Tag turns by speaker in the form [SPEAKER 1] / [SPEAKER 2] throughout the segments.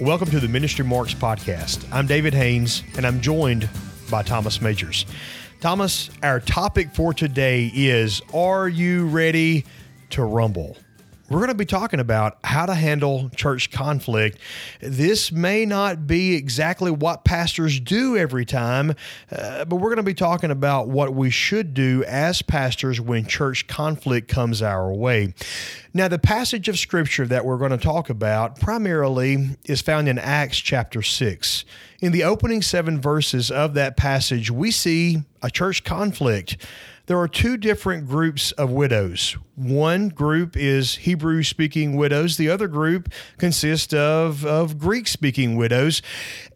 [SPEAKER 1] Welcome to the Ministry Marks podcast. I'm David Haynes, and I'm joined by Thomas Majors. Thomas, our topic for today is Are you ready to rumble? We're going to be talking about how to handle church conflict. This may not be exactly what pastors do every time, uh, but we're going to be talking about what we should do as pastors when church conflict comes our way. Now, the passage of scripture that we're going to talk about primarily is found in Acts chapter 6. In the opening seven verses of that passage, we see a church conflict there are two different groups of widows. One group is Hebrew speaking widows, the other group consists of, of Greek speaking widows.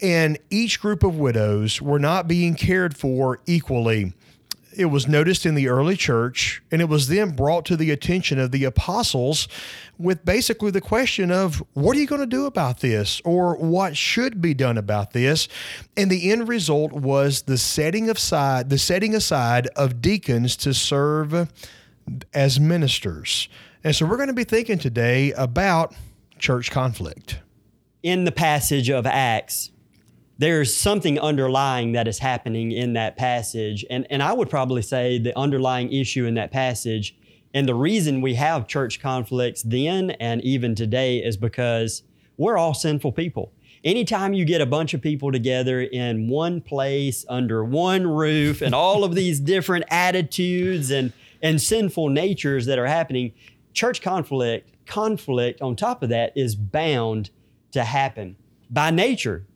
[SPEAKER 1] And each group of widows were not being cared for equally it was noticed in the early church, and it was then brought to the attention of the apostles with basically the question of what are you going to do about this? Or what should be done about this? And the end result was the setting aside the setting aside of deacons to serve as ministers. And so we're going to be thinking today about church conflict.
[SPEAKER 2] In the passage of acts there's something underlying that is happening in that passage. And, and I would probably say the underlying issue in that passage and the reason we have church conflicts then and even today is because we're all sinful people. Anytime you get a bunch of people together in one place under one roof and all of these different attitudes and, and sinful natures that are happening, church conflict, conflict on top of that is bound to happen by nature.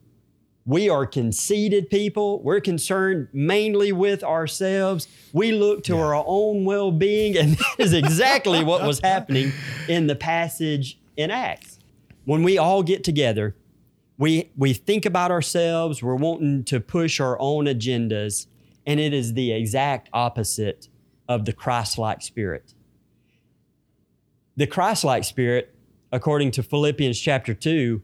[SPEAKER 2] We are conceited people. We're concerned mainly with ourselves. We look to yeah. our own well being. And that is exactly what was happening in the passage in Acts. When we all get together, we, we think about ourselves, we're wanting to push our own agendas, and it is the exact opposite of the Christ like spirit. The Christ like spirit, according to Philippians chapter 2,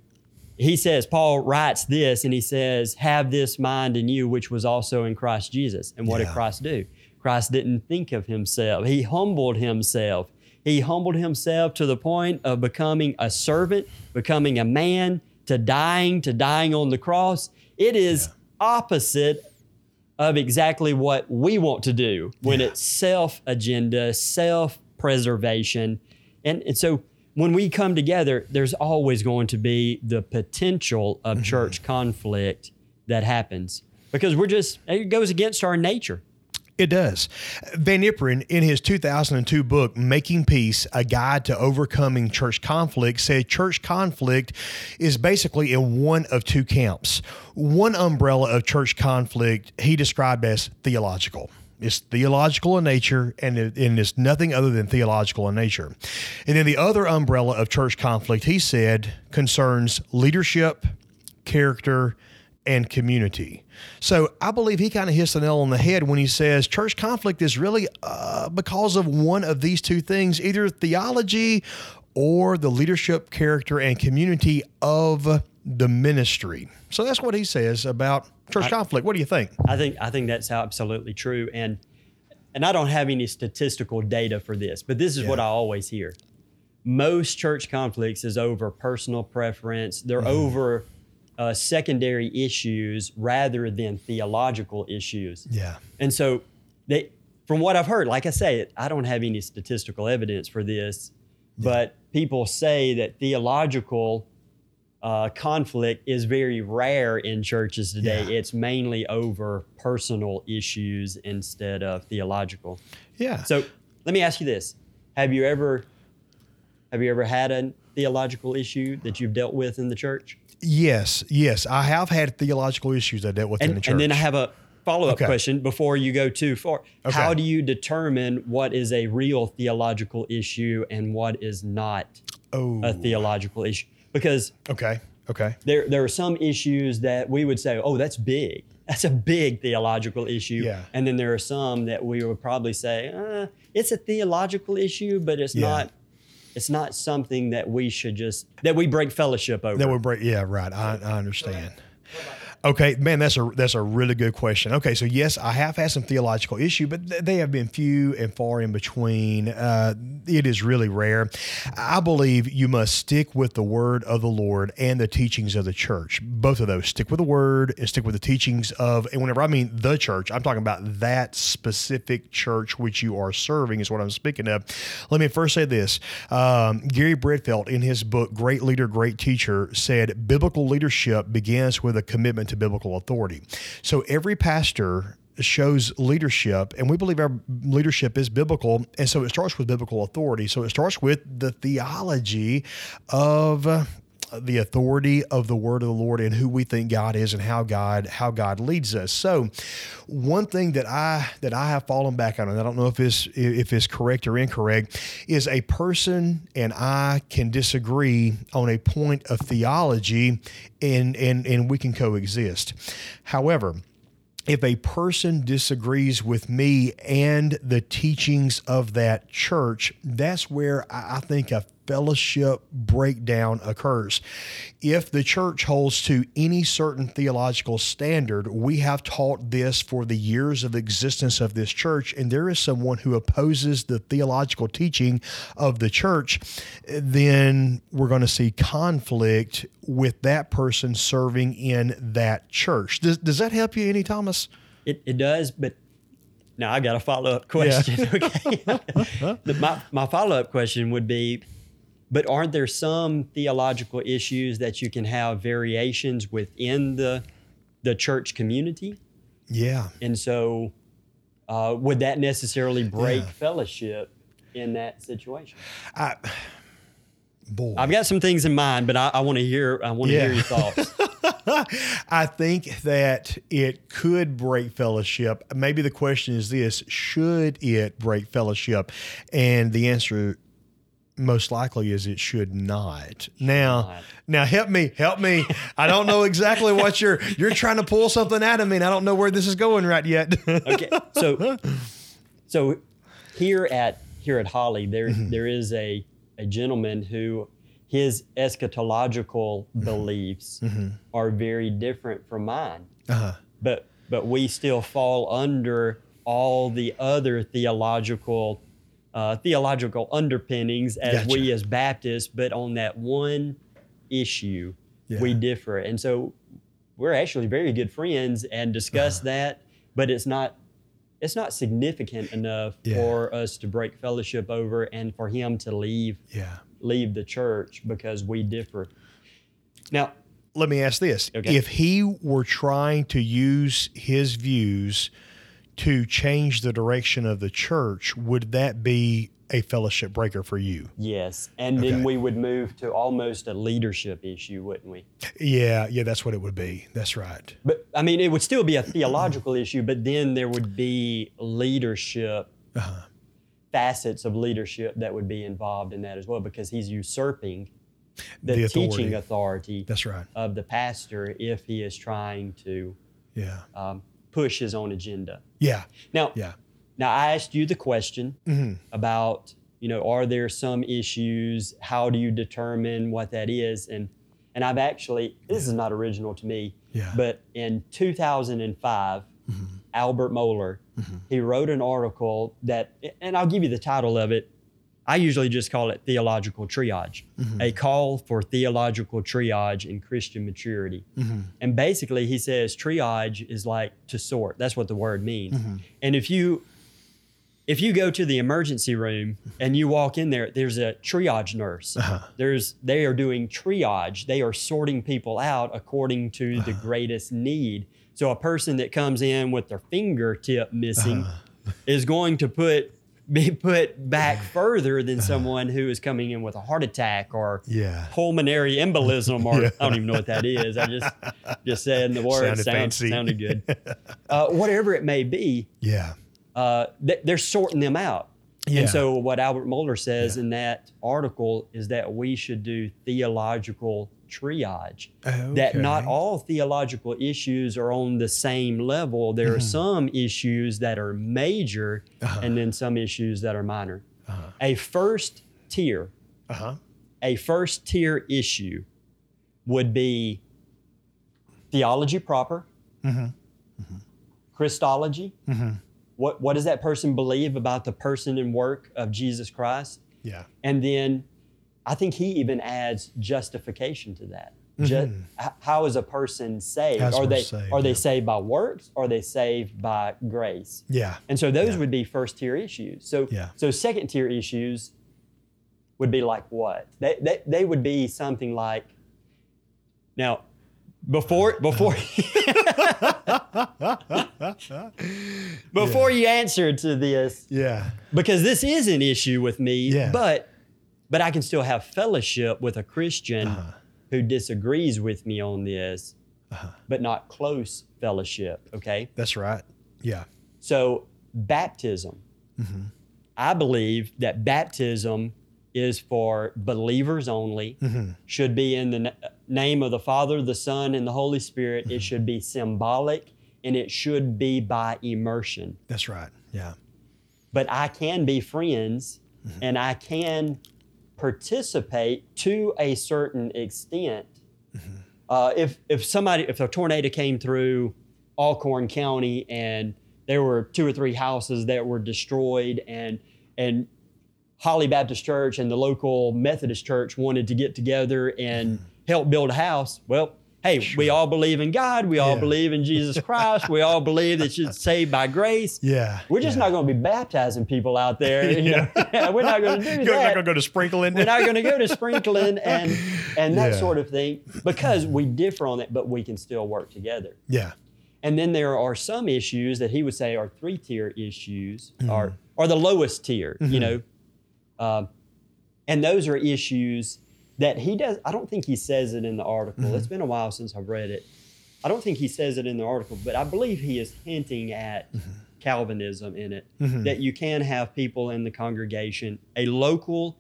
[SPEAKER 2] he says, Paul writes this and he says, Have this mind in you, which was also in Christ Jesus. And what yeah. did Christ do? Christ didn't think of himself, he humbled himself. He humbled himself to the point of becoming a servant, becoming a man, to dying, to dying on the cross. It is yeah. opposite of exactly what we want to do when yeah. it's self agenda, self preservation. And, and so when we come together, there's always going to be the potential of mm-hmm. church conflict that happens because we're just, it goes against our nature.
[SPEAKER 1] It does. Van Yperen, in his 2002 book, Making Peace A Guide to Overcoming Church Conflict, said church conflict is basically in one of two camps. One umbrella of church conflict he described as theological. It's theological in nature, and, it, and it's nothing other than theological in nature. And then the other umbrella of church conflict, he said, concerns leadership, character, and community. So I believe he kind of hits the nail on the head when he says church conflict is really uh, because of one of these two things either theology or the leadership, character, and community of the ministry. So that's what he says about church I, conflict. What do you think?
[SPEAKER 2] I think I think that's absolutely true, and and I don't have any statistical data for this, but this is yeah. what I always hear. Most church conflicts is over personal preference. They're mm. over uh, secondary issues rather than theological issues.
[SPEAKER 1] Yeah,
[SPEAKER 2] and so they, from what I've heard, like I say, I don't have any statistical evidence for this, yeah. but people say that theological uh, conflict is very rare in churches today. Yeah. It's mainly over personal issues instead of theological.
[SPEAKER 1] Yeah.
[SPEAKER 2] So let me ask you this: Have you ever have you ever had a theological issue that you've dealt with in the church?
[SPEAKER 1] Yes, yes, I have had theological issues I dealt with
[SPEAKER 2] and,
[SPEAKER 1] in the church.
[SPEAKER 2] And then I have a follow up okay. question before you go too far. Okay. How do you determine what is a real theological issue and what is not oh. a theological issue? because
[SPEAKER 1] okay, okay,
[SPEAKER 2] there there are some issues that we would say, oh, that's big. That's a big theological issue.
[SPEAKER 1] Yeah.
[SPEAKER 2] And then there are some that we would probably say, uh, it's a theological issue, but it's yeah. not it's not something that we should just that we break fellowship over.
[SPEAKER 1] That we break yeah, right. I, I understand. Okay, man, that's a that's a really good question. Okay, so yes, I have had some theological issue, but th- they have been few and far in between. Uh, it is really rare. I believe you must stick with the word of the Lord and the teachings of the church. Both of those. Stick with the word and stick with the teachings of. And whenever I mean the church, I'm talking about that specific church which you are serving. Is what I'm speaking of. Let me first say this: um, Gary Bredfeldt, in his book "Great Leader, Great Teacher," said biblical leadership begins with a commitment to biblical authority. So every pastor shows leadership, and we believe our leadership is biblical, and so it starts with biblical authority. So it starts with the theology of the authority of the word of the Lord and who we think God is and how God how God leads us. So one thing that I that I have fallen back on and I don't know if it's if it's correct or incorrect is a person and I can disagree on a point of theology and and and we can coexist. However, if a person disagrees with me and the teachings of that church, that's where I think a fellowship breakdown occurs. If the church holds to any certain theological standard, we have taught this for the years of existence of this church, and there is someone who opposes the theological teaching of the church, then we're going to see conflict with that person serving in that church. Does, does that help you any, Thomas?
[SPEAKER 2] It, it does, but now I got a follow up question. Yeah. okay. the, my my follow up question would be but aren't there some theological issues that you can have variations within the the church community?
[SPEAKER 1] Yeah.
[SPEAKER 2] And so, uh, would that necessarily break yeah. fellowship in that situation? I,
[SPEAKER 1] boy,
[SPEAKER 2] I've got some things in mind, but I, I want to hear. I want to yeah. hear your thoughts.
[SPEAKER 1] I think that it could break fellowship. Maybe the question is this: Should it break fellowship? And the answer most likely is it should not. Now, now help me, help me. I don't know exactly what you're you're trying to pull something out of me, and I don't know where this is going right yet.
[SPEAKER 2] okay, so so here at here at Holly, there mm-hmm. there is a a gentleman who his eschatological mm-hmm. beliefs mm-hmm. are very different from mine. Uh-huh. But but we still fall under all the other theological uh, theological underpinnings as gotcha. we as Baptists, but on that one issue, yeah. we differ. And so we're actually very good friends and discuss uh-huh. that, but it's not it's not significant enough yeah. for us to break fellowship over and for him to leave
[SPEAKER 1] yeah.
[SPEAKER 2] leave the church because we differ. Now,
[SPEAKER 1] let me ask this. Okay. If he were trying to use his views to change the direction of the church, would that be a fellowship breaker for you?
[SPEAKER 2] Yes. And okay. then we would move to almost a leadership issue, wouldn't we?
[SPEAKER 1] Yeah, yeah, that's what it would be. That's right.
[SPEAKER 2] But I mean, it would still be a theological issue, but then there would be leadership. Uh-huh. Facets of leadership that would be involved in that as well, because he's usurping the, the authority. teaching authority.
[SPEAKER 1] That's right.
[SPEAKER 2] Of the pastor if he is trying to
[SPEAKER 1] yeah.
[SPEAKER 2] Um, push his own agenda.
[SPEAKER 1] Yeah.
[SPEAKER 2] Now,
[SPEAKER 1] yeah.
[SPEAKER 2] Now I asked you the question mm-hmm. about, you know, are there some issues? How do you determine what that is? And and I've actually this yeah. is not original to me,
[SPEAKER 1] yeah.
[SPEAKER 2] but in 2005, mm-hmm. Albert Mohler, mm-hmm. he wrote an article that, and I'll give you the title of it. I usually just call it theological triage, mm-hmm. a call for theological triage in Christian maturity. Mm-hmm. And basically, he says triage is like to sort. That's what the word means. Mm-hmm. And if you if you go to the emergency room and you walk in there, there's a triage nurse. Uh-huh. There's they are doing triage. They are sorting people out according to uh-huh. the greatest need. So a person that comes in with their fingertip missing uh-huh. is going to put be put back further than someone who is coming in with a heart attack or
[SPEAKER 1] yeah.
[SPEAKER 2] pulmonary embolism or yeah. I don't even know what that is. I just just said the word sounded, sound, sounded good. Uh, whatever it may be.
[SPEAKER 1] Yeah.
[SPEAKER 2] Uh, they're sorting them out. Yeah. And so what Albert Mohler says in that article is that we should do theological triage. Okay. That not all theological issues are on the same level. There mm-hmm. are some issues that are major uh-huh. and then some issues that are minor. Uh-huh. A first tier, uh-huh. a first tier issue would be theology proper,
[SPEAKER 1] Mm-hmm.
[SPEAKER 2] Christology. What what does that person believe about the person and work of Jesus Christ?
[SPEAKER 1] Yeah.
[SPEAKER 2] And then I think he even adds justification to that. Ju- mm-hmm. h- how is a person saved?
[SPEAKER 1] How's
[SPEAKER 2] are they
[SPEAKER 1] saved,
[SPEAKER 2] are they
[SPEAKER 1] yeah.
[SPEAKER 2] saved by works? Or are they saved by grace?
[SPEAKER 1] Yeah.
[SPEAKER 2] And so those
[SPEAKER 1] Yeah.
[SPEAKER 2] would be first tier issues. So
[SPEAKER 1] Yeah.
[SPEAKER 2] so second tier issues would be like what? They, they they would be something like now before uh, before uh. before you answer to this
[SPEAKER 1] Yeah.
[SPEAKER 2] because this is an issue with me
[SPEAKER 1] Yeah.
[SPEAKER 2] but but I can still have fellowship with a Christian
[SPEAKER 1] Uh-huh.
[SPEAKER 2] who disagrees with me on this uh-huh. but not close fellowship okay
[SPEAKER 1] That's right. Yeah.
[SPEAKER 2] so, baptism. Mm-hmm. I believe that baptism is for believers only, mm-hmm. should be in the na- uh, name of the Father, the Son, and the Holy Spirit. It mm-hmm. should be symbolic and it should be by immersion.
[SPEAKER 1] That's right. Yeah.
[SPEAKER 2] But I can be friends and I can participate to a certain extent. Uh, if if somebody if a tornado came through Alcorn County and there were two or three houses that were destroyed and and Holly Baptist Church and the local Methodist Church wanted to get together and help build a house. Well, hey, we all believe in God. We all believe in Jesus Christ. we all believe that you're saved by grace.
[SPEAKER 1] Yeah.
[SPEAKER 2] We're just
[SPEAKER 1] yeah.
[SPEAKER 2] not going to be baptizing people out there. You know? We're not going to do
[SPEAKER 1] You're not going to go to sprinkling.
[SPEAKER 2] We're not going to go to sprinkling and and that
[SPEAKER 1] Yeah.
[SPEAKER 2] sort of thing because we differ on it, but we can still work together.
[SPEAKER 1] yeah.
[SPEAKER 2] And then there are some issues that he would say are three tier issues,
[SPEAKER 1] Mm-hmm.
[SPEAKER 2] or or the lowest tier, you know, um, and those are issues that he does. I don't think he says it in the article.
[SPEAKER 1] Mm-hmm.
[SPEAKER 2] It's been a while since I've read it. I don't think he says it in the article, but I believe he is hinting at
[SPEAKER 1] Mm-hmm.
[SPEAKER 2] Calvinism in it. That you can have people in the congregation, a local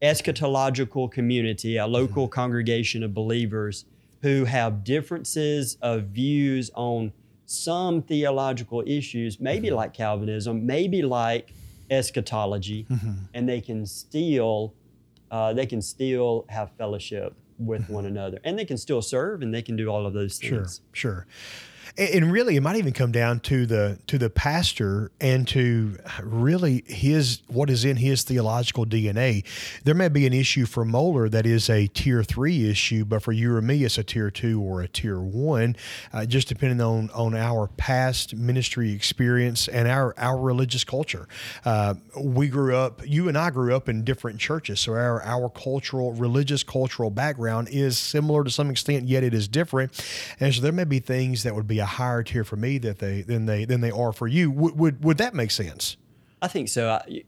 [SPEAKER 2] eschatological community, a local congregation of believers who have differences of views on some theological issues, maybe like Calvinism, maybe like eschatology, and they can still uh, they can still have fellowship with one another, and they can still serve, and they can do all of those things.
[SPEAKER 1] sure. And, and really, it might even come down to the to the pastor and to really his what is in his theological DNA. There may be an issue for Mohler that is a tier three issue, but for you or me, it's a tier two or a tier one, uh, just depending on on our past ministry experience and our our religious culture. Uh, we grew up, you and I grew up in different churches, so our our cultural, religious, cultural background is similar to some extent, yet it is different. And so there may be things that would be a higher tier for me that they than they than they are for you. Would would, would that make sense?
[SPEAKER 2] I think so. I,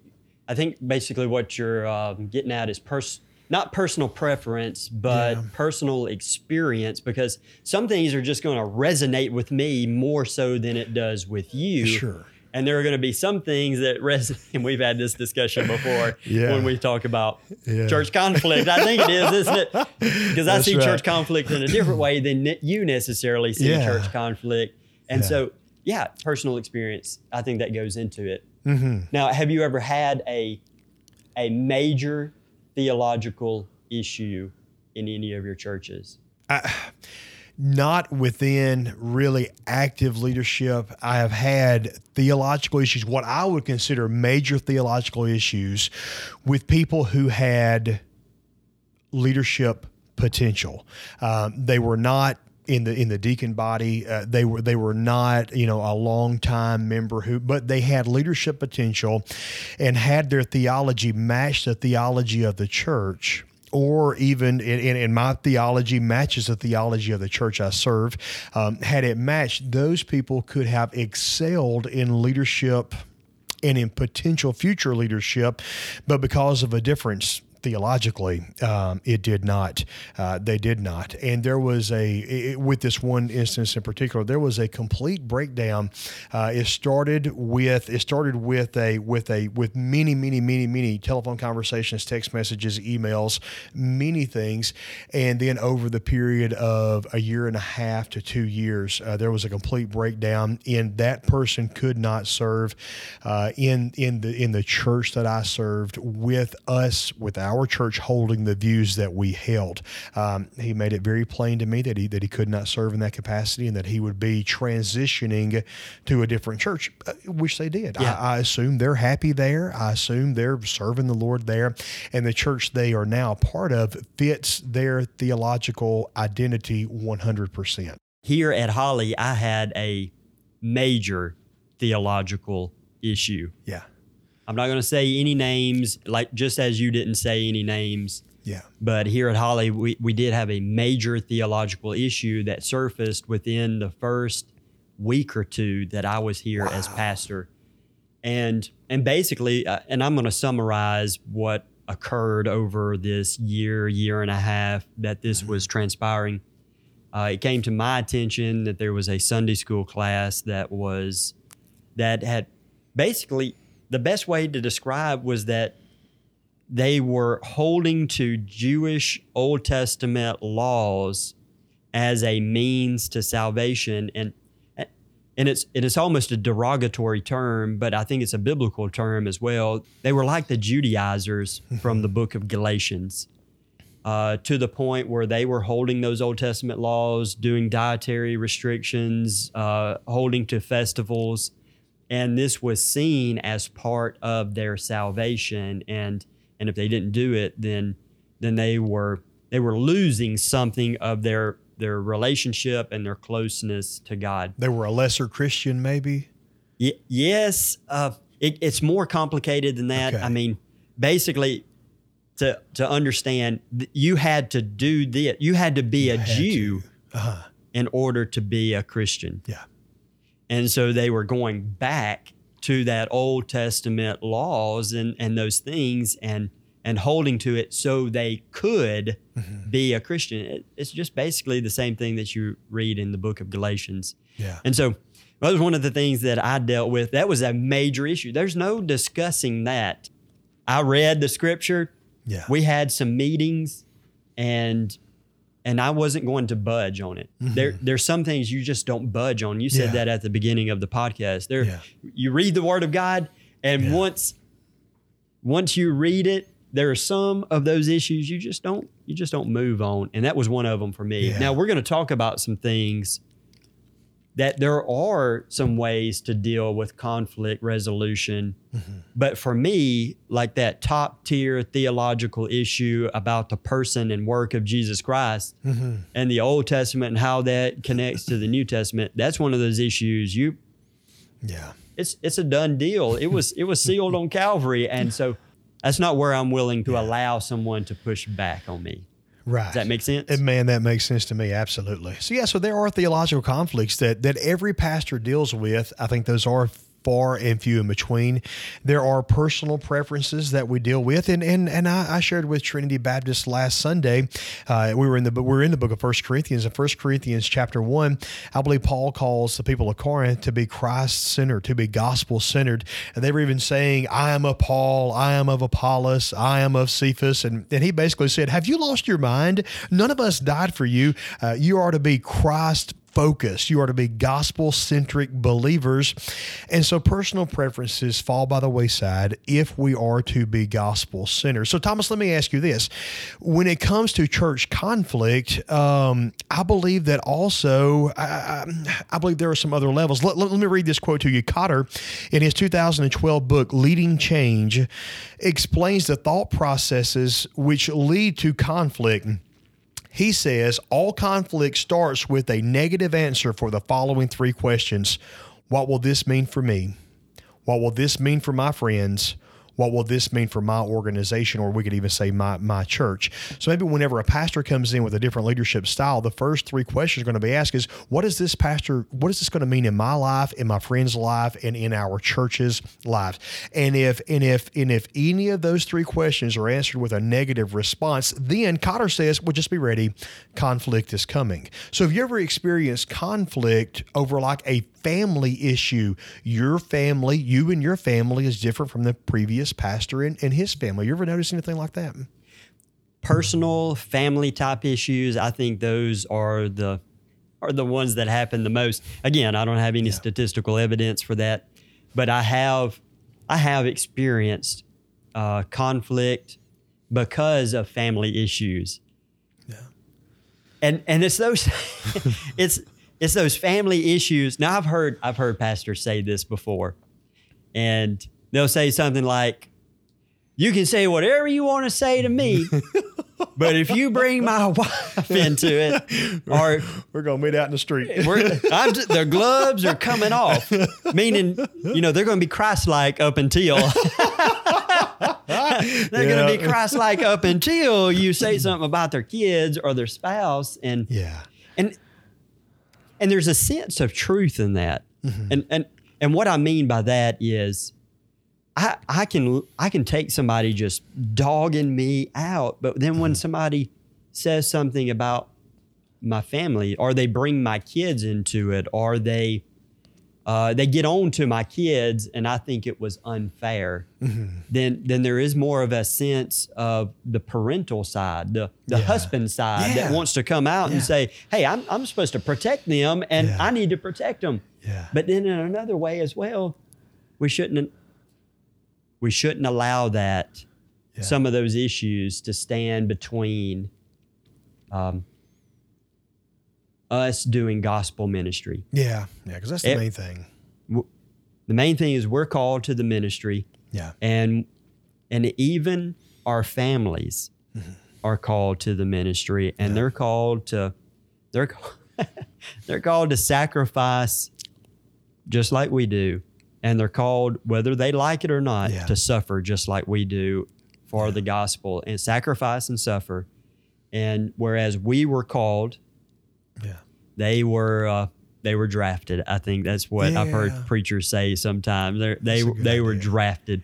[SPEAKER 2] I think basically what you're um, getting at is pers- not personal preference, but
[SPEAKER 1] Yeah.
[SPEAKER 2] personal experience, because some things are just going to resonate with me more so than it does with you.
[SPEAKER 1] Sure.
[SPEAKER 2] And there are going to be some things that resonate. And we've had this discussion before
[SPEAKER 1] Yeah.
[SPEAKER 2] when we talk about
[SPEAKER 1] Yeah.
[SPEAKER 2] church conflict. I think it is, isn't it? Because I see
[SPEAKER 1] right.
[SPEAKER 2] church conflict in a different way than you necessarily see
[SPEAKER 1] Yeah.
[SPEAKER 2] church conflict. And so, yeah, personal experience. I think that goes into it.
[SPEAKER 1] Mm-hmm.
[SPEAKER 2] Now, have you ever had a a major theological issue in any of your churches?
[SPEAKER 1] Not within really active leadership. I have had theological issues, what I would consider major theological issues, with people who had leadership potential. Um, they were not in the in the deacon body. Uh, they were they were not you know a long time member who, but they had leadership potential, and had their theology match the theology of the church or even in, in, in my theology matches the theology of the church I serve. Um, had it matched, those people could have excelled in leadership and in potential future leadership, but because of a difference theologically, um, it did not. Uh, they did not. And there was a, it, with this one instance in particular, there was a complete breakdown. Uh, it started with, it started with a, with a, with many, many, many, many telephone conversations, text messages, emails, many things. And then over the period of a year and a half to two years, uh, there was a complete breakdown in that person could not serve uh, in, in the, in the church that I served with us, with our our church holding the views that we held. Um, he made it very plain to me that he that he could not serve in that capacity and that he would be transitioning to a different church, uh, which they did.
[SPEAKER 2] Yeah.
[SPEAKER 1] I, I assume they're happy there. I assume they're serving the Lord there, and the church they are now part of fits their theological identity one hundred percent.
[SPEAKER 2] Here at Holly, I had a major theological issue.
[SPEAKER 1] Yeah,
[SPEAKER 2] I'm not going to say any names, like just as you didn't say any names.
[SPEAKER 1] yeah,
[SPEAKER 2] But here at Holly, we, we did have a major theological issue that surfaced within the first week or two that I was here as pastor. And and basically, uh, and I'm going to summarize what occurred over this year, year and a half that this was transpiring. Uh, it came to my attention that there was a Sunday school class that was that had basically the best way to describe was that they were holding to Jewish Old Testament laws as a means to salvation and and it's and it's almost a derogatory term, but I think it's a biblical term as well. They were like the Judaizers from the book of Galatians, uh, to the point where they were holding those Old Testament laws, doing dietary restrictions, uh, holding to festivals, and this was seen as part of their salvation. And and if they didn't do it, then then they were they were losing something of their their relationship and their closeness to God.
[SPEAKER 1] they were a lesser Christian, maybe.
[SPEAKER 2] Y- yes, uh, it, it's more complicated than that.
[SPEAKER 1] Okay.
[SPEAKER 2] I mean, basically, to to understand, you had to do this. You had to be a Jew
[SPEAKER 1] Uh-huh.
[SPEAKER 2] in order to be a Christian,
[SPEAKER 1] Yeah,
[SPEAKER 2] and so they were going back to that Old Testament laws and and those things and and holding to it so they could
[SPEAKER 1] Mm-hmm.
[SPEAKER 2] be a Christian. It, it's just basically the same thing that you read in the book of Galatians.
[SPEAKER 1] yeah,
[SPEAKER 2] And so that was one of the things that I dealt with. That was a major issue. There's no discussing that. I read the scripture.
[SPEAKER 1] yeah.
[SPEAKER 2] We had some meetings and and I wasn't going to budge on it. There there's some things you just don't budge on. You said
[SPEAKER 1] Mm-hmm. Yeah.
[SPEAKER 2] that at the beginning of the podcast. There
[SPEAKER 1] Yeah.
[SPEAKER 2] you read the word of God and
[SPEAKER 1] Yeah.
[SPEAKER 2] once once you read it, there are some of those issues you just don't you just don't move on. And that was one of them for me. Now we're going to talk about some things that there are some ways to deal with conflict resolution.
[SPEAKER 1] Mm-hmm.
[SPEAKER 2] But for me, like that top tier theological issue about the person and work of Jesus Christ
[SPEAKER 1] Mm-hmm.
[SPEAKER 2] and the Old Testament and how that connects to the New Testament, that's one of those issues you
[SPEAKER 1] yeah.
[SPEAKER 2] it's it's a done deal. It was it was sealed on Calvary and so that's not where I'm willing to allow someone to push back on me.
[SPEAKER 1] Right.
[SPEAKER 2] Does that make sense?
[SPEAKER 1] And man, that makes sense to me. Absolutely. So yeah, so there are theological conflicts that that every pastor deals with. I think those are far and few in between. There are personal preferences that we deal with, and and and I, I shared with Trinity Baptist last Sunday. Uh, we were in the we were in the book of First Corinthians. In First Corinthians chapter one, I believe Paul calls the people of Corinth to be Christ centered, to be gospel centered, and they were even saying, "I am of Paul, I am of Apollos, I am of Cephas," and and he basically said, "Have you lost your mind? None of us died for you. Uh, you are to be Christ." Focused. You are to be gospel centric believers. And so personal preferences fall by the wayside if we are to be gospel centered. So, Thomas, let me ask you this. When it comes to church conflict, um, I believe that also, I, I, I believe there are some other levels. Let, let, let me read this quote to you. Kotter, in his 2012 book, Leading Change, explains the thought processes which lead to conflict. He says all conflict starts with a negative answer for the following three questions What will this mean for me? What will this mean for my friends? What will this mean for my organization, or we could even say my, my church? So maybe whenever a pastor comes in with a different leadership style, the first three questions are going to be asked is, what is this pastor, what is this going to mean in my life, in my friend's life, and in our church's lives? And if and if and if any of those three questions are answered with a negative response, then Kotter says, well, just be ready, conflict is coming. So if you ever experienced conflict over like a family issue, your family, you and your family is different from the previous pastor and, and his family. You ever notice anything like that?
[SPEAKER 2] personal family type issues i think those are the are the ones that happen the most again i don't have any statistical evidence for that but i have i have experienced uh, conflict because of family issues. Yeah. And and it's those it's it's those family issues. Now I've heard I've heard pastors say this before. And they'll say something like, You can say whatever you want to say to me, but if you bring my wife into it, or
[SPEAKER 1] We're gonna meet out in the street.
[SPEAKER 2] just, their gloves are coming off, meaning you know they're going to be Christ-like up until they're going to be Christ-like up until you say something about their kids or their spouse, and
[SPEAKER 1] yeah.
[SPEAKER 2] and and there's a sense of truth in that,
[SPEAKER 1] Mm-hmm.
[SPEAKER 2] and and and what I mean by that is. I, I can I can take somebody just dogging me out, but then
[SPEAKER 1] Mm-hmm.
[SPEAKER 2] when somebody says something about my family, or they bring my kids into it, or they uh, they get on to my kids, and I think it was unfair.
[SPEAKER 1] Mm-hmm.
[SPEAKER 2] Then then there is more of a sense of the parental side, the the
[SPEAKER 1] Yeah.
[SPEAKER 2] husband side
[SPEAKER 1] Yeah.
[SPEAKER 2] that wants to come out
[SPEAKER 1] Yeah.
[SPEAKER 2] and say, "Hey, I'm I'm supposed to protect them, and. I need to protect them."
[SPEAKER 1] Yeah.
[SPEAKER 2] But then in another way as well, we shouldn't we shouldn't allow that some of those issues to stand between um, us doing gospel ministry.
[SPEAKER 1] Yeah. Yeah. Because that's the
[SPEAKER 2] It-
[SPEAKER 1] main thing.
[SPEAKER 2] The main thing is we're called to the ministry,
[SPEAKER 1] Yeah.
[SPEAKER 2] and and even our families mm-hmm. are called to the ministry, and they're called to they're they're called to sacrifice just like we do, and they're called whether they like it or not
[SPEAKER 1] Yeah.
[SPEAKER 2] to suffer just like we do for the gospel and sacrifice and suffer. And whereas we were called,
[SPEAKER 1] Yeah.
[SPEAKER 2] they were uh, they were drafted. I think that's what I've heard preachers say sometimes. They're, they
[SPEAKER 1] That's a good
[SPEAKER 2] they were
[SPEAKER 1] idea.
[SPEAKER 2] drafted,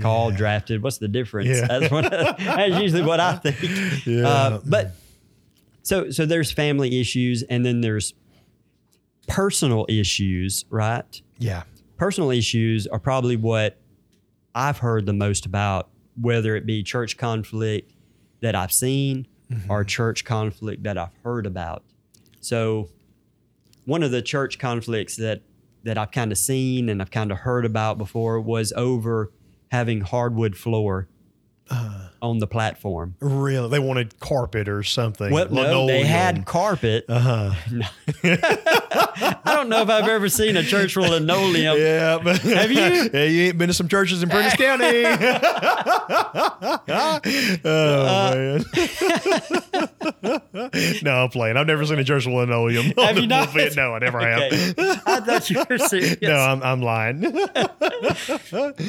[SPEAKER 2] called drafted. What's the difference?
[SPEAKER 1] Yeah.
[SPEAKER 2] That's what that's usually what I think.
[SPEAKER 1] Yeah.
[SPEAKER 2] Uh, but so so there's family issues, and then there's personal issues, right?
[SPEAKER 1] Yeah.
[SPEAKER 2] Personal issues are probably what I've heard the most about, whether it be church conflict that I've seen or church conflict that I've heard about. So, one of the church conflicts that that I've kind of seen and I've kind of heard about before was over having hardwood floor on the platform.
[SPEAKER 1] Really, they wanted carpet or something.
[SPEAKER 2] Well, no, they had carpet.
[SPEAKER 1] Uh huh.
[SPEAKER 2] I don't know if I've ever seen a church with linoleum.
[SPEAKER 1] Yeah, but
[SPEAKER 2] Have you?
[SPEAKER 1] yeah, you ain't been to some churches in Prentiss County. oh man. no, I'm playing. I've never seen a church with linoleum.
[SPEAKER 2] Have you not?
[SPEAKER 1] pulpit. No, I never have.
[SPEAKER 2] Okay. I thought you were serious.
[SPEAKER 1] No, I'm, I'm lying.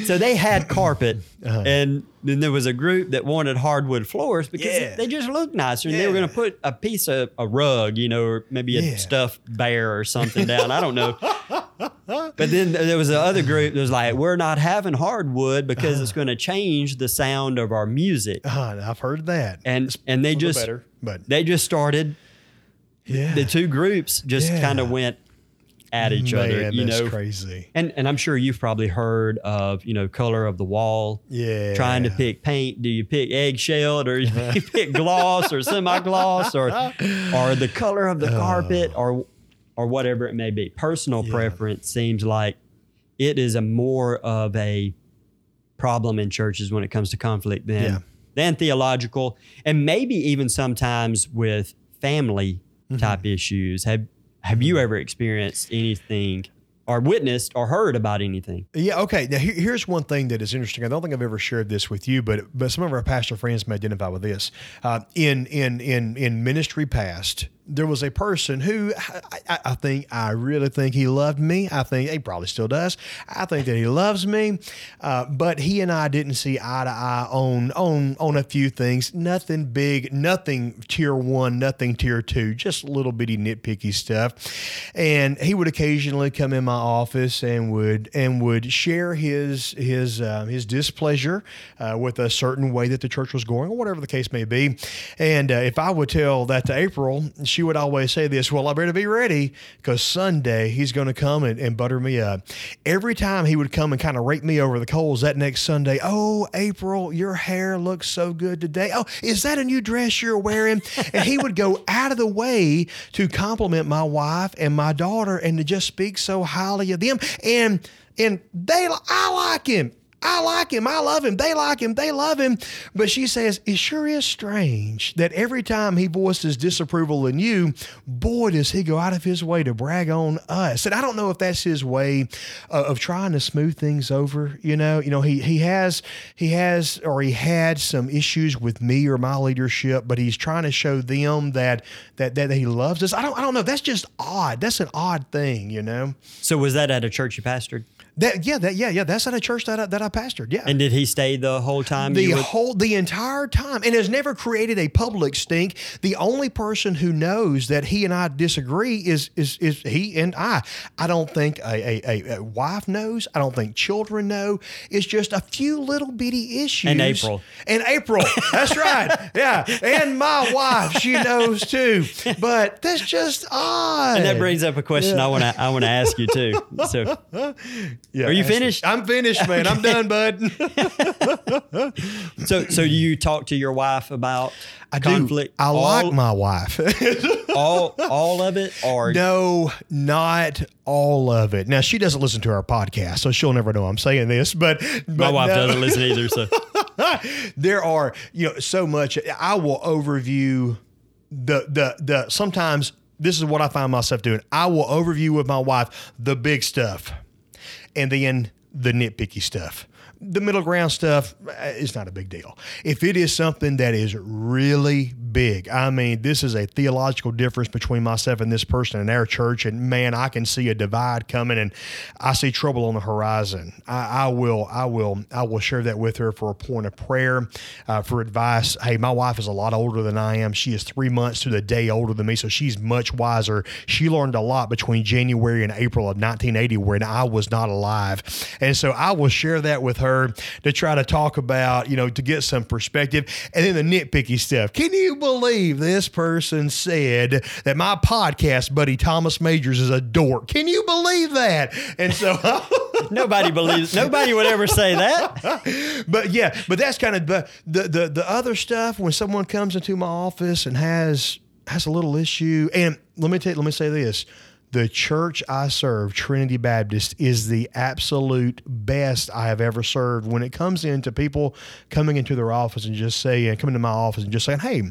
[SPEAKER 2] So they had carpet,
[SPEAKER 1] Uh-huh.
[SPEAKER 2] and then there was a group that wanted hardwood floors because
[SPEAKER 1] Yeah.
[SPEAKER 2] they just looked nicer. And they were going to put a piece of a rug, you know, or maybe a
[SPEAKER 1] Yeah.
[SPEAKER 2] stuffed bear or something down. I don't know. But then there was the other group that was like, we're not having hardwood because it's going to change the sound of our music.
[SPEAKER 1] Uh, I've heard that.
[SPEAKER 2] And and they just
[SPEAKER 1] better, but
[SPEAKER 2] they just started
[SPEAKER 1] yeah,
[SPEAKER 2] the two groups just
[SPEAKER 1] Yeah.
[SPEAKER 2] kind of went at each other, you know.
[SPEAKER 1] crazy.
[SPEAKER 2] And and I'm sure you've probably heard of, you know, color of the wall.
[SPEAKER 1] Yeah,
[SPEAKER 2] Trying to pick paint. Do you pick eggshell or you pick gloss or semi-gloss or or the color of the carpet or or whatever it may be. Personal
[SPEAKER 1] Yeah.
[SPEAKER 2] preference seems like it is a more of a problem in churches when it comes to conflict than
[SPEAKER 1] Yeah.
[SPEAKER 2] than theological and maybe even sometimes with family
[SPEAKER 1] Mm-hmm.
[SPEAKER 2] type issues. Have have you ever experienced anything or witnessed or heard about anything?
[SPEAKER 1] Yeah. Okay. Now here, here's one thing that is interesting. I don't think I've ever shared this with you, but but some of our pastor friends may identify with this. Uh, in in in in ministry past, there was a person who I, I, think I really think he loved me. I think he probably still does. I think that he loves me, uh, but he and I didn't see eye to eye on on on a few things. Nothing big, nothing tier one, nothing tier two, just little bitty nitpicky stuff. And he would occasionally come in my office and would and would share his his uh, his displeasure uh, with a certain way that the church was going, or whatever the case may be. And uh, if I would tell that to April, she would always say this: "Well, I better be ready because Sunday he's going to come and, and butter me up." Every time he would come and kind of rake me over the coals that next Sunday. Oh, April, your hair looks so good today. Oh, is that a new dress you're wearing? and he would go out of the way to compliment my wife and my daughter and to just speak so highly of them. And and they, I like him. I like him. I love him. They like him. They love him. But she says, It sure is strange that every time he voices disapproval in you, boy, does he go out of his way to brag on us. And I don't know if that's his way uh, of trying to smooth things over. You know, you know, he he has he has or he had some issues with me or my leadership, but he's trying to show them that that that he loves us. I don't I don't know. That's just odd. That's an odd thing, you know.
[SPEAKER 2] So was that at a church you pastored?
[SPEAKER 1] That yeah, that yeah, yeah. That's at a church that I, that I pastored. Yeah.
[SPEAKER 2] And did he stay the whole time?
[SPEAKER 1] the whole the entire time and has never created a public stink the only person who knows that he and i disagree is is is he and i i don't think a, a, a, wife knows i don't think children know it's just a few little bitty issues
[SPEAKER 2] And April.
[SPEAKER 1] and april that's right yeah and my wife she knows too but that's just odd
[SPEAKER 2] and that brings up a question I want to I want to ask you too. So
[SPEAKER 1] yeah,
[SPEAKER 2] Are you finished?
[SPEAKER 1] i'm finished man i'm done bud
[SPEAKER 2] so so you talk to your wife about
[SPEAKER 1] I do.
[SPEAKER 2] conflict?
[SPEAKER 1] I
[SPEAKER 2] all,
[SPEAKER 1] like my wife.
[SPEAKER 2] all all of it or
[SPEAKER 1] No, not all of it. Now she doesn't listen to our podcast, so she'll never know I'm saying this. But, but
[SPEAKER 2] my wife
[SPEAKER 1] no,
[SPEAKER 2] doesn't listen either. So
[SPEAKER 1] there are you know so much. I will overview the the the. Sometimes this is what I find myself doing. I will overview with my wife the big stuff, and then the nitpicky stuff. The middle ground stuff uh, is not a big deal. If it is something that is really big, I mean, this is a theological difference between myself and this person in our church, and man, I can see a divide coming, and I see trouble on the horizon. I, I will, I will, I will share that with her for a point of prayer, uh, for advice. Hey, my wife is a lot older than I am. She is three months to the day older than me, so she's much wiser. She learned a lot between January and April of 1980 when I was not alive, and so I will share that with her to try to talk about, you know, to get some perspective, and then the nitpicky stuff. Can you believe this person said that my podcast buddy Thomas Majors is a dork? Can you believe that? And so.
[SPEAKER 2] nobody believes nobody would ever say that.
[SPEAKER 1] but yeah, but that's kind of the, the the the other stuff when someone comes into my office and has has a little issue. And let me tell let me say this. The church I serve, Trinity Baptist, is the absolute best I have ever served when it comes into people coming into their office and just saying, coming to my office and just saying, hey,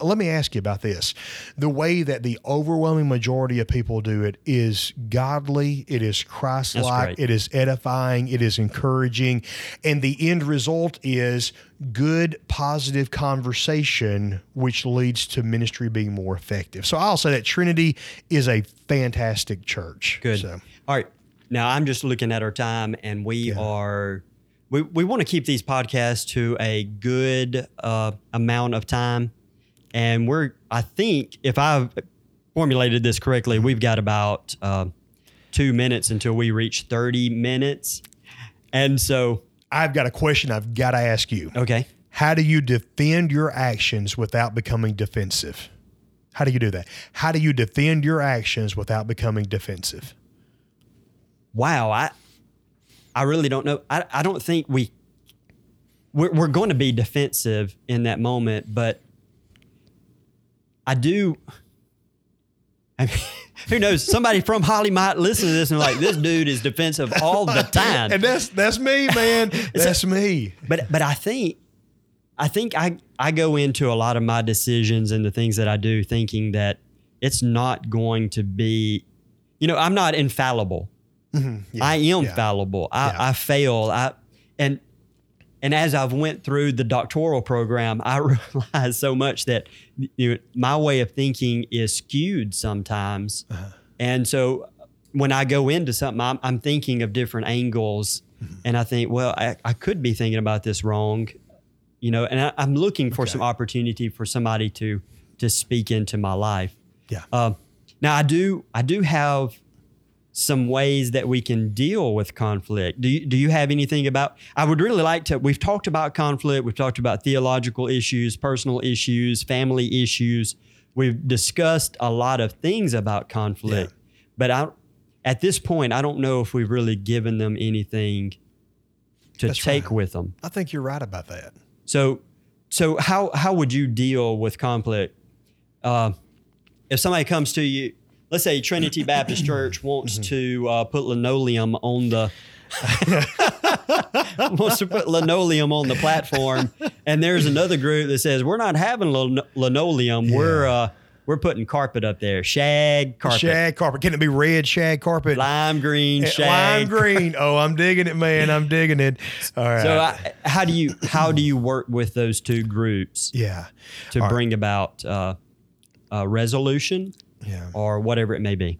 [SPEAKER 1] let me ask you about this. The way that the overwhelming majority of people do it is godly, it is Christ like, it is edifying, it is encouraging, and the end result is good, positive conversation, which leads to ministry being more effective. So I'll say that Trinity is a fantastic church.
[SPEAKER 2] Good.
[SPEAKER 1] So,
[SPEAKER 2] All right. Now I'm just looking at our time, and we are we we want to keep these podcasts to a good uh, amount of time, and we're I think if I've formulated this correctly, we've got about uh, two minutes until we reach thirty minutes, and so
[SPEAKER 1] I've got a question I've got to ask you.
[SPEAKER 2] okay.
[SPEAKER 1] How do you defend your actions without becoming defensive? How do you do that? How do you defend your actions without becoming defensive?
[SPEAKER 2] wow, I I really don't know. I, I don't think we we're, we're going to be defensive in that moment, but I do. I mean, who knows? Somebody from Holly might listen to this and be like, this dude is defensive all the time.
[SPEAKER 1] And that's that's me, man. That's me.
[SPEAKER 2] but but I think I think I I go into a lot of my decisions and the things that I do thinking that it's not going to be, you know, I'm not infallible. Mm-hmm.
[SPEAKER 1] Yeah,
[SPEAKER 2] I am
[SPEAKER 1] yeah.
[SPEAKER 2] fallible. I,
[SPEAKER 1] Yeah.
[SPEAKER 2] I fail. I and and as I've went through the doctoral program, I realized so much that you know, my way of thinking is skewed sometimes.
[SPEAKER 1] Uh-huh.
[SPEAKER 2] And so when I go into something, I'm, I'm thinking of different angles,
[SPEAKER 1] Mm-hmm.
[SPEAKER 2] and I think, well, I, I could be thinking about this wrong, you know. And I, I'm looking for some opportunity for somebody to to speak into my life.
[SPEAKER 1] Yeah.
[SPEAKER 2] Um, now I do I do have some ways that we can deal with conflict. Do you, do you have anything about? I would really like to. We've talked about conflict. We've talked about theological issues, personal issues, family issues. We've discussed a lot of things about conflict, but I, at this point, I don't know if we've really given them anything to
[SPEAKER 1] That's
[SPEAKER 2] take
[SPEAKER 1] right.
[SPEAKER 2] with them.
[SPEAKER 1] I think you're right about that.
[SPEAKER 2] So, so how how would you deal with conflict? Uh, if somebody comes to you, let's say Trinity Baptist Church wants to uh, put linoleum on the wants to put linoleum on the platform, and there's another group that says we're not having lin- linoleum. We're uh, we're putting carpet up there, shag carpet,
[SPEAKER 1] Shag carpet. Can it be red shag carpet?
[SPEAKER 2] lime green
[SPEAKER 1] Eh,
[SPEAKER 2] shag.
[SPEAKER 1] Lime green. Oh, I'm digging it, man. I'm digging it. All right.
[SPEAKER 2] So I, how do you how do you work with those two groups
[SPEAKER 1] yeah.
[SPEAKER 2] to
[SPEAKER 1] All right.
[SPEAKER 2] bring about uh, a resolution
[SPEAKER 1] Yeah.
[SPEAKER 2] or whatever it may be?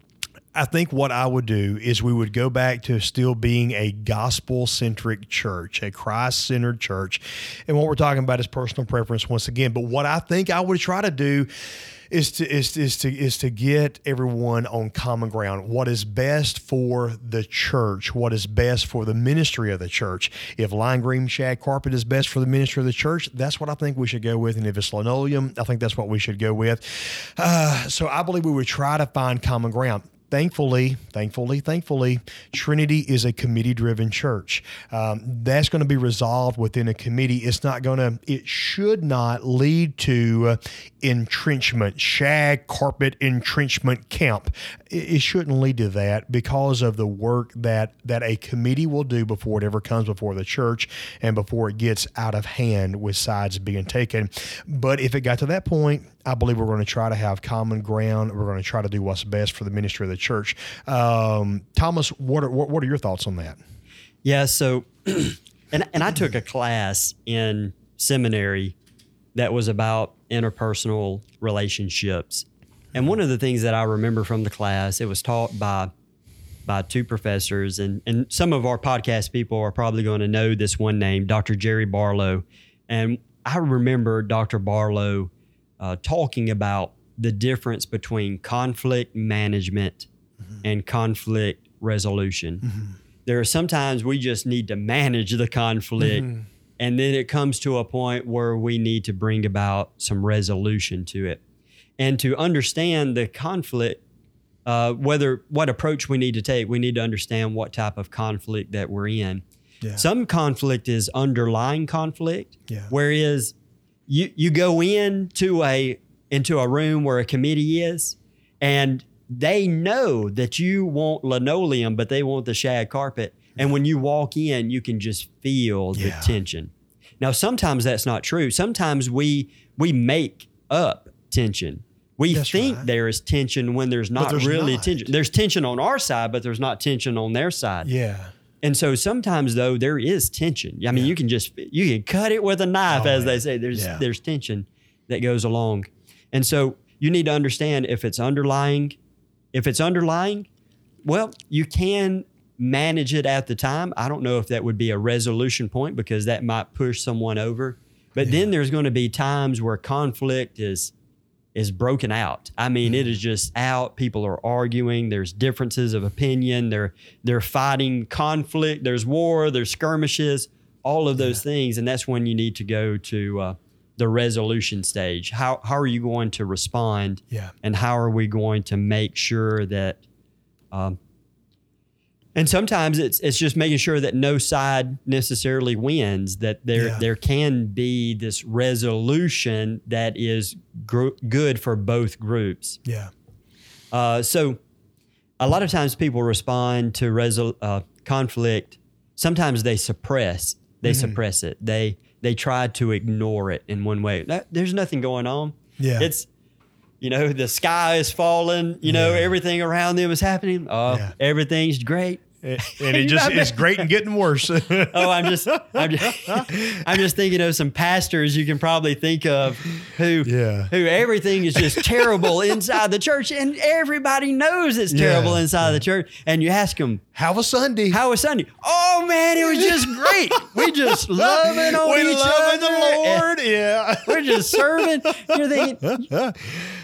[SPEAKER 1] I think what I would do is we would go back to still being a gospel centric church, a Christ centered church. And what we're talking about is personal preference once again. But what I think I would try to do is to is, is to is to get everyone on common ground. What is best for the church? What is best for the ministry of the church? If lime green shag carpet is best for the ministry of the church, that's what I think we should go with. And if it's linoleum, I think that's what we should go with. Uh, so I believe we would try to find common ground thankfully, thankfully, thankfully, Trinity is a committee driven church. Um, that's going to be resolved within a committee. It's not going to, it should not lead to uh, entrenchment, shag carpet entrenchment camp. It, shouldn't lead to that because of the work that, that a committee will do before it ever comes before the church and before it gets out of hand with sides being taken. But if it got to that point, I believe we're going to try to have common ground. We're going to try to do what's best for the ministry of the church. Um, Thomas, what are, what, what are your thoughts on that?
[SPEAKER 2] Yeah. So, and and I took a class in seminary that was about interpersonal relationships, and one of the things that I remember from the class, it was taught by by two professors, and and some of our podcast people are probably going to know this one name, Dr. Jerry Barlow, and I remember Dr. Barlow uh, talking about the difference between conflict management mm-hmm. and conflict resolution. Mm-hmm. There are sometimes we just need to manage the conflict, mm-hmm. and then it comes to a point where we need to bring about some resolution to it. And to understand the conflict, uh, whether what approach we need to take, we need to understand what type of conflict that we're in.
[SPEAKER 1] Yeah.
[SPEAKER 2] Some conflict is underlying conflict,
[SPEAKER 1] Yeah.
[SPEAKER 2] whereas you you go into a into a room where a committee is, and they know that you want linoleum, but they want the shag carpet. And when you walk in, you can just feel the tension. Now, sometimes that's not true. Sometimes we we make up tension. We
[SPEAKER 1] That's
[SPEAKER 2] think
[SPEAKER 1] right.
[SPEAKER 2] there is tension when there's not
[SPEAKER 1] there's
[SPEAKER 2] really
[SPEAKER 1] not.
[SPEAKER 2] tension. There's tension on our side, but there's not tension on their side.
[SPEAKER 1] Yeah.
[SPEAKER 2] And so sometimes though there is tension. I mean,
[SPEAKER 1] Yeah.
[SPEAKER 2] you can just you can cut it with a knife,
[SPEAKER 1] Oh,
[SPEAKER 2] as
[SPEAKER 1] man.
[SPEAKER 2] they say. There's
[SPEAKER 1] Yeah.
[SPEAKER 2] there's tension that goes along, and so you need to understand if it's underlying. If it's underlying, well, you can manage it at the time. I don't know if that would be a resolution point because that might push someone over. But then there's going to be times where conflict is is broken out. I mean, it is just out. People are arguing. There's differences of opinion. They're they're fighting conflict. There's war. There's skirmishes. All of those things, and that's when you need to go to uh, the resolution stage. How how are you going to respond?
[SPEAKER 1] Yeah.
[SPEAKER 2] And how are we going to make sure that? Um, and sometimes it's it's just making sure that no side necessarily wins. That there
[SPEAKER 1] Yeah.
[SPEAKER 2] there can be this resolution that is gr- good for both groups.
[SPEAKER 1] Yeah.
[SPEAKER 2] Uh, so, a lot of times people respond to resol- uh, conflict. Sometimes they suppress. They
[SPEAKER 1] Mm-hmm.
[SPEAKER 2] suppress it. They they try to ignore it in one way. That- there's nothing going on.
[SPEAKER 1] Yeah.
[SPEAKER 2] It's you know the sky is falling. You know
[SPEAKER 1] Yeah.
[SPEAKER 2] everything around them is happening. Oh,
[SPEAKER 1] Yeah.
[SPEAKER 2] everything's great.
[SPEAKER 1] And and it just it's great and getting worse.
[SPEAKER 2] Oh, I'm just, I'm just, I'm just thinking of some pastors you can probably think of who,
[SPEAKER 1] Yeah.
[SPEAKER 2] who everything is just terrible inside the church, and everybody knows it's
[SPEAKER 1] Yeah,
[SPEAKER 2] terrible inside the church. And you ask them,
[SPEAKER 1] how was Sunday.
[SPEAKER 2] "How was Sunday?" Oh man, it was just great. We just loving on
[SPEAKER 1] we
[SPEAKER 2] each
[SPEAKER 1] love the
[SPEAKER 2] other. and
[SPEAKER 1] Lord. Yeah.
[SPEAKER 2] We're just serving. You're thinking,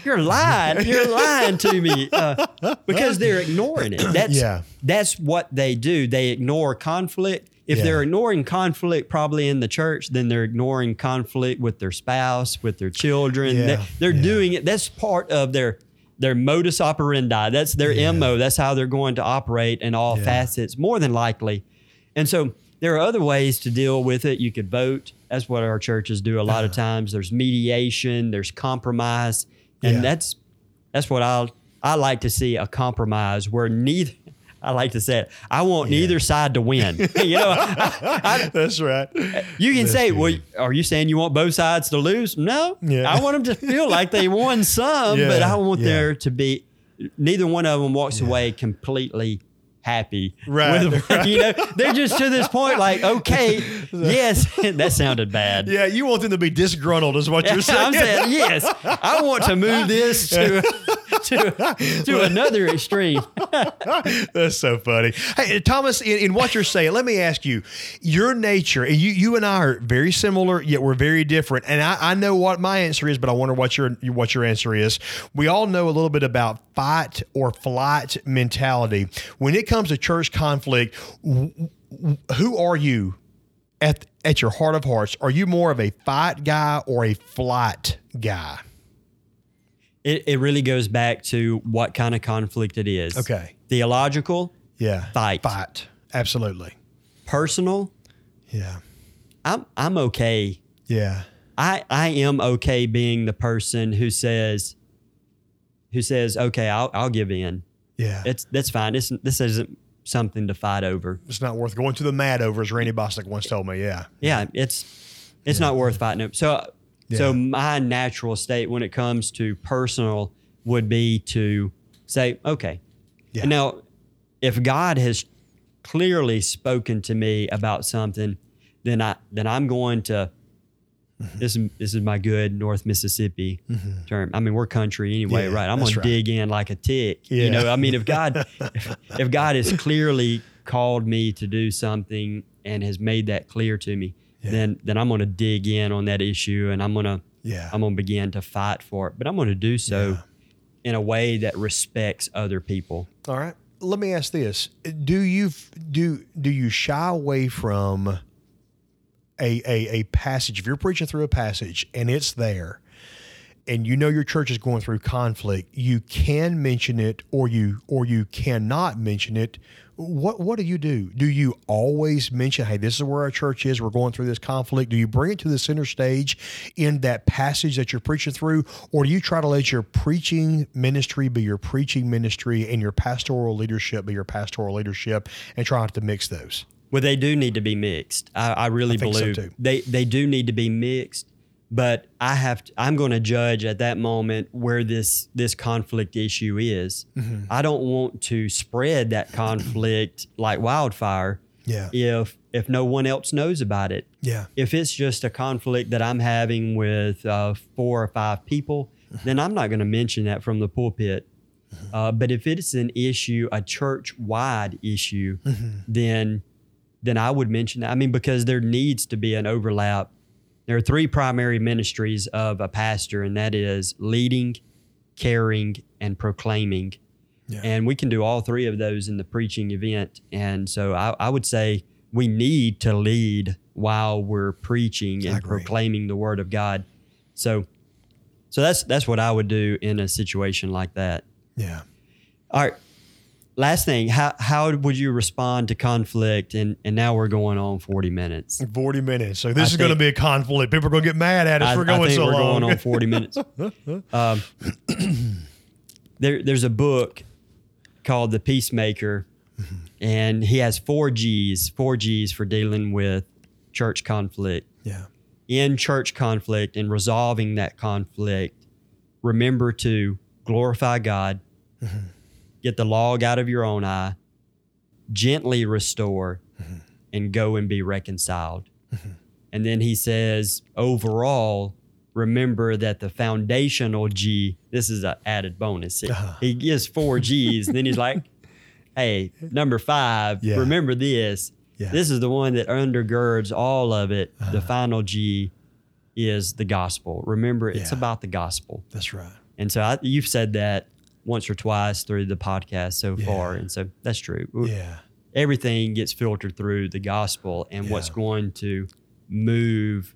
[SPEAKER 2] you're lying. You're lying to me uh, because they're ignoring it. That's
[SPEAKER 1] Yeah.
[SPEAKER 2] that's what they do. They ignore conflict. If
[SPEAKER 1] Yeah.
[SPEAKER 2] they're ignoring conflict, probably in the church, then they're ignoring conflict with their spouse, with their children.
[SPEAKER 1] Yeah.
[SPEAKER 2] They, they're
[SPEAKER 1] Yeah.
[SPEAKER 2] doing it. That's part of their their modus operandi. That's their
[SPEAKER 1] Yeah.
[SPEAKER 2] mo. That's how they're going to operate in all
[SPEAKER 1] Yeah.
[SPEAKER 2] facets, more than likely. And so there are other ways to deal with it. You could vote. That's what our churches do a lot of times. There's mediation. There's compromise, and
[SPEAKER 1] Yeah.
[SPEAKER 2] that's that's what I I like to see a compromise where neither. I like to say it. I want neither side to win. you know,
[SPEAKER 1] That's right.
[SPEAKER 2] you can
[SPEAKER 1] That's
[SPEAKER 2] say,
[SPEAKER 1] good.
[SPEAKER 2] "Well, are you saying you want both sides to lose?" No,
[SPEAKER 1] Yeah.
[SPEAKER 2] I want them to feel like they won some, but I want
[SPEAKER 1] yeah.
[SPEAKER 2] there to be neither one of them walks away completely happy.
[SPEAKER 1] Right,
[SPEAKER 2] with- you know, they're just to this point, like, okay, yes, that sounded bad.
[SPEAKER 1] Yeah, you want them to be disgruntled, is what you're saying.
[SPEAKER 2] I'm saying yes. I want to move this to to, to another extreme.
[SPEAKER 1] That's so funny. Hey, Thomas, in, in what you're saying, let me ask you, your nature, you, you and I are very similar, yet we're very different. And I, I know what my answer is, but I wonder what your what your answer is. We all know a little bit about fight or flight mentality. When it comes to church conflict, who are you at at your heart of hearts? Are you more of a fight guy or a flight guy?
[SPEAKER 2] It, it really goes back to what kind of conflict it is.
[SPEAKER 1] Okay.
[SPEAKER 2] Theological,
[SPEAKER 1] Yeah.
[SPEAKER 2] Fight.
[SPEAKER 1] Fight. Absolutely.
[SPEAKER 2] personal.
[SPEAKER 1] Yeah.
[SPEAKER 2] I'm I'm okay.
[SPEAKER 1] Yeah.
[SPEAKER 2] I I am okay being the person who says who says, okay, I'll I'll give in.
[SPEAKER 1] Yeah.
[SPEAKER 2] It's that's fine. This this isn't something to fight over.
[SPEAKER 1] it's not worth going to the mat over, as Randy Bosnick once told me. Yeah.
[SPEAKER 2] Yeah, it's it's not worth fighting over. So
[SPEAKER 1] Yeah.
[SPEAKER 2] so my natural state when it comes to personal would be to say, okay.
[SPEAKER 1] Yeah.
[SPEAKER 2] Now, if God has clearly spoken to me about something, then I then I'm going to
[SPEAKER 1] Mm-hmm.
[SPEAKER 2] this is this is my good North Mississippi term. I mean, we're country anyway,
[SPEAKER 1] Yeah,
[SPEAKER 2] right? I'm gonna
[SPEAKER 1] right.
[SPEAKER 2] dig in like a tick.
[SPEAKER 1] Yeah.
[SPEAKER 2] You know, I mean, if God if, if God has clearly called me to do something and has made that clear to me, then then I'm gonna dig in on that issue and I'm gonna
[SPEAKER 1] Yeah.
[SPEAKER 2] I'm gonna begin to fight for it. But I'm gonna do so in a way that respects other people.
[SPEAKER 1] All right. Let me ask this: Do you do do you shy away from a, a a passage? If you're preaching through a passage and it's there, and you know your church is going through conflict, you can mention it, or you or you cannot mention it. What what do you do? Do you always mention, "Hey, this is where our church is. We're going through this conflict." Do you bring it to the center stage in that passage that you're preaching through, or do you try to let your preaching ministry be your preaching ministry and your pastoral leadership be your pastoral leadership, and try not to mix those?
[SPEAKER 2] Well, they do need to be mixed. I, I really
[SPEAKER 1] so,
[SPEAKER 2] believe
[SPEAKER 1] too.
[SPEAKER 2] they they do need to be mixed. But I have to, I'm going to judge at that moment where this this conflict issue is.
[SPEAKER 1] Mm-hmm.
[SPEAKER 2] I don't want to spread that conflict like wildfire
[SPEAKER 1] Yeah,
[SPEAKER 2] if if no one else knows about it.
[SPEAKER 1] yeah,
[SPEAKER 2] If it's just a conflict that I'm having with uh, four or five people, then I'm not going to mention that from the pulpit. Uh, but if it's an issue, a church wide issue, then then I would mention that. I mean, because there needs to be an overlap. There are three primary ministries of a pastor, and that is leading, caring, and proclaiming.
[SPEAKER 1] Yeah.
[SPEAKER 2] And we can do all three of those in the preaching event. And so I, I would say we need to lead while we're preaching and proclaiming the word of God. So so that's that's what I would do in a situation like that.
[SPEAKER 1] yeah.
[SPEAKER 2] All right. Last thing, how how would you respond to conflict? And and now we're going on 40 minutes.
[SPEAKER 1] 40 minutes. So this
[SPEAKER 2] I
[SPEAKER 1] is going to be a conflict. People are going to get mad at us
[SPEAKER 2] I,
[SPEAKER 1] for
[SPEAKER 2] I
[SPEAKER 1] going
[SPEAKER 2] think
[SPEAKER 1] so
[SPEAKER 2] we're
[SPEAKER 1] long.
[SPEAKER 2] going on 40 minutes. Um, there, there's a book called The Peacemaker, and he has four G's, four G's for dealing with church conflict.
[SPEAKER 1] yeah.
[SPEAKER 2] In church conflict and resolving that conflict, remember to glorify God, get the log out of your own eye, gently restore, and go and be reconciled. And then he says, overall, remember that the foundational G, this is an added bonus. He-
[SPEAKER 1] Uh-huh.
[SPEAKER 2] He gives four G's. and then he's like, hey, number five,
[SPEAKER 1] Yeah.
[SPEAKER 2] remember this.
[SPEAKER 1] Yeah. Uh-huh.
[SPEAKER 2] This is the one that undergirds all of it. The final G is the gospel. Remember, it's
[SPEAKER 1] Yeah.
[SPEAKER 2] about the gospel.
[SPEAKER 1] That's right.
[SPEAKER 2] And so I, you've said that once or twice through the podcast so
[SPEAKER 1] Yeah.
[SPEAKER 2] far. And so that's true.
[SPEAKER 1] Yeah.
[SPEAKER 2] Everything gets filtered through the gospel and what's going to move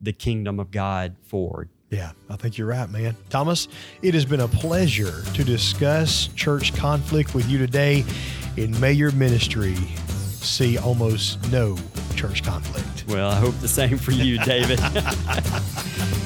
[SPEAKER 2] the kingdom of God forward.
[SPEAKER 1] Yeah, I think you're right, man. Thomas, it has been a pleasure to discuss church conflict with you today. And may your ministry see almost no church conflict.
[SPEAKER 2] Well, I hope the same for you, David.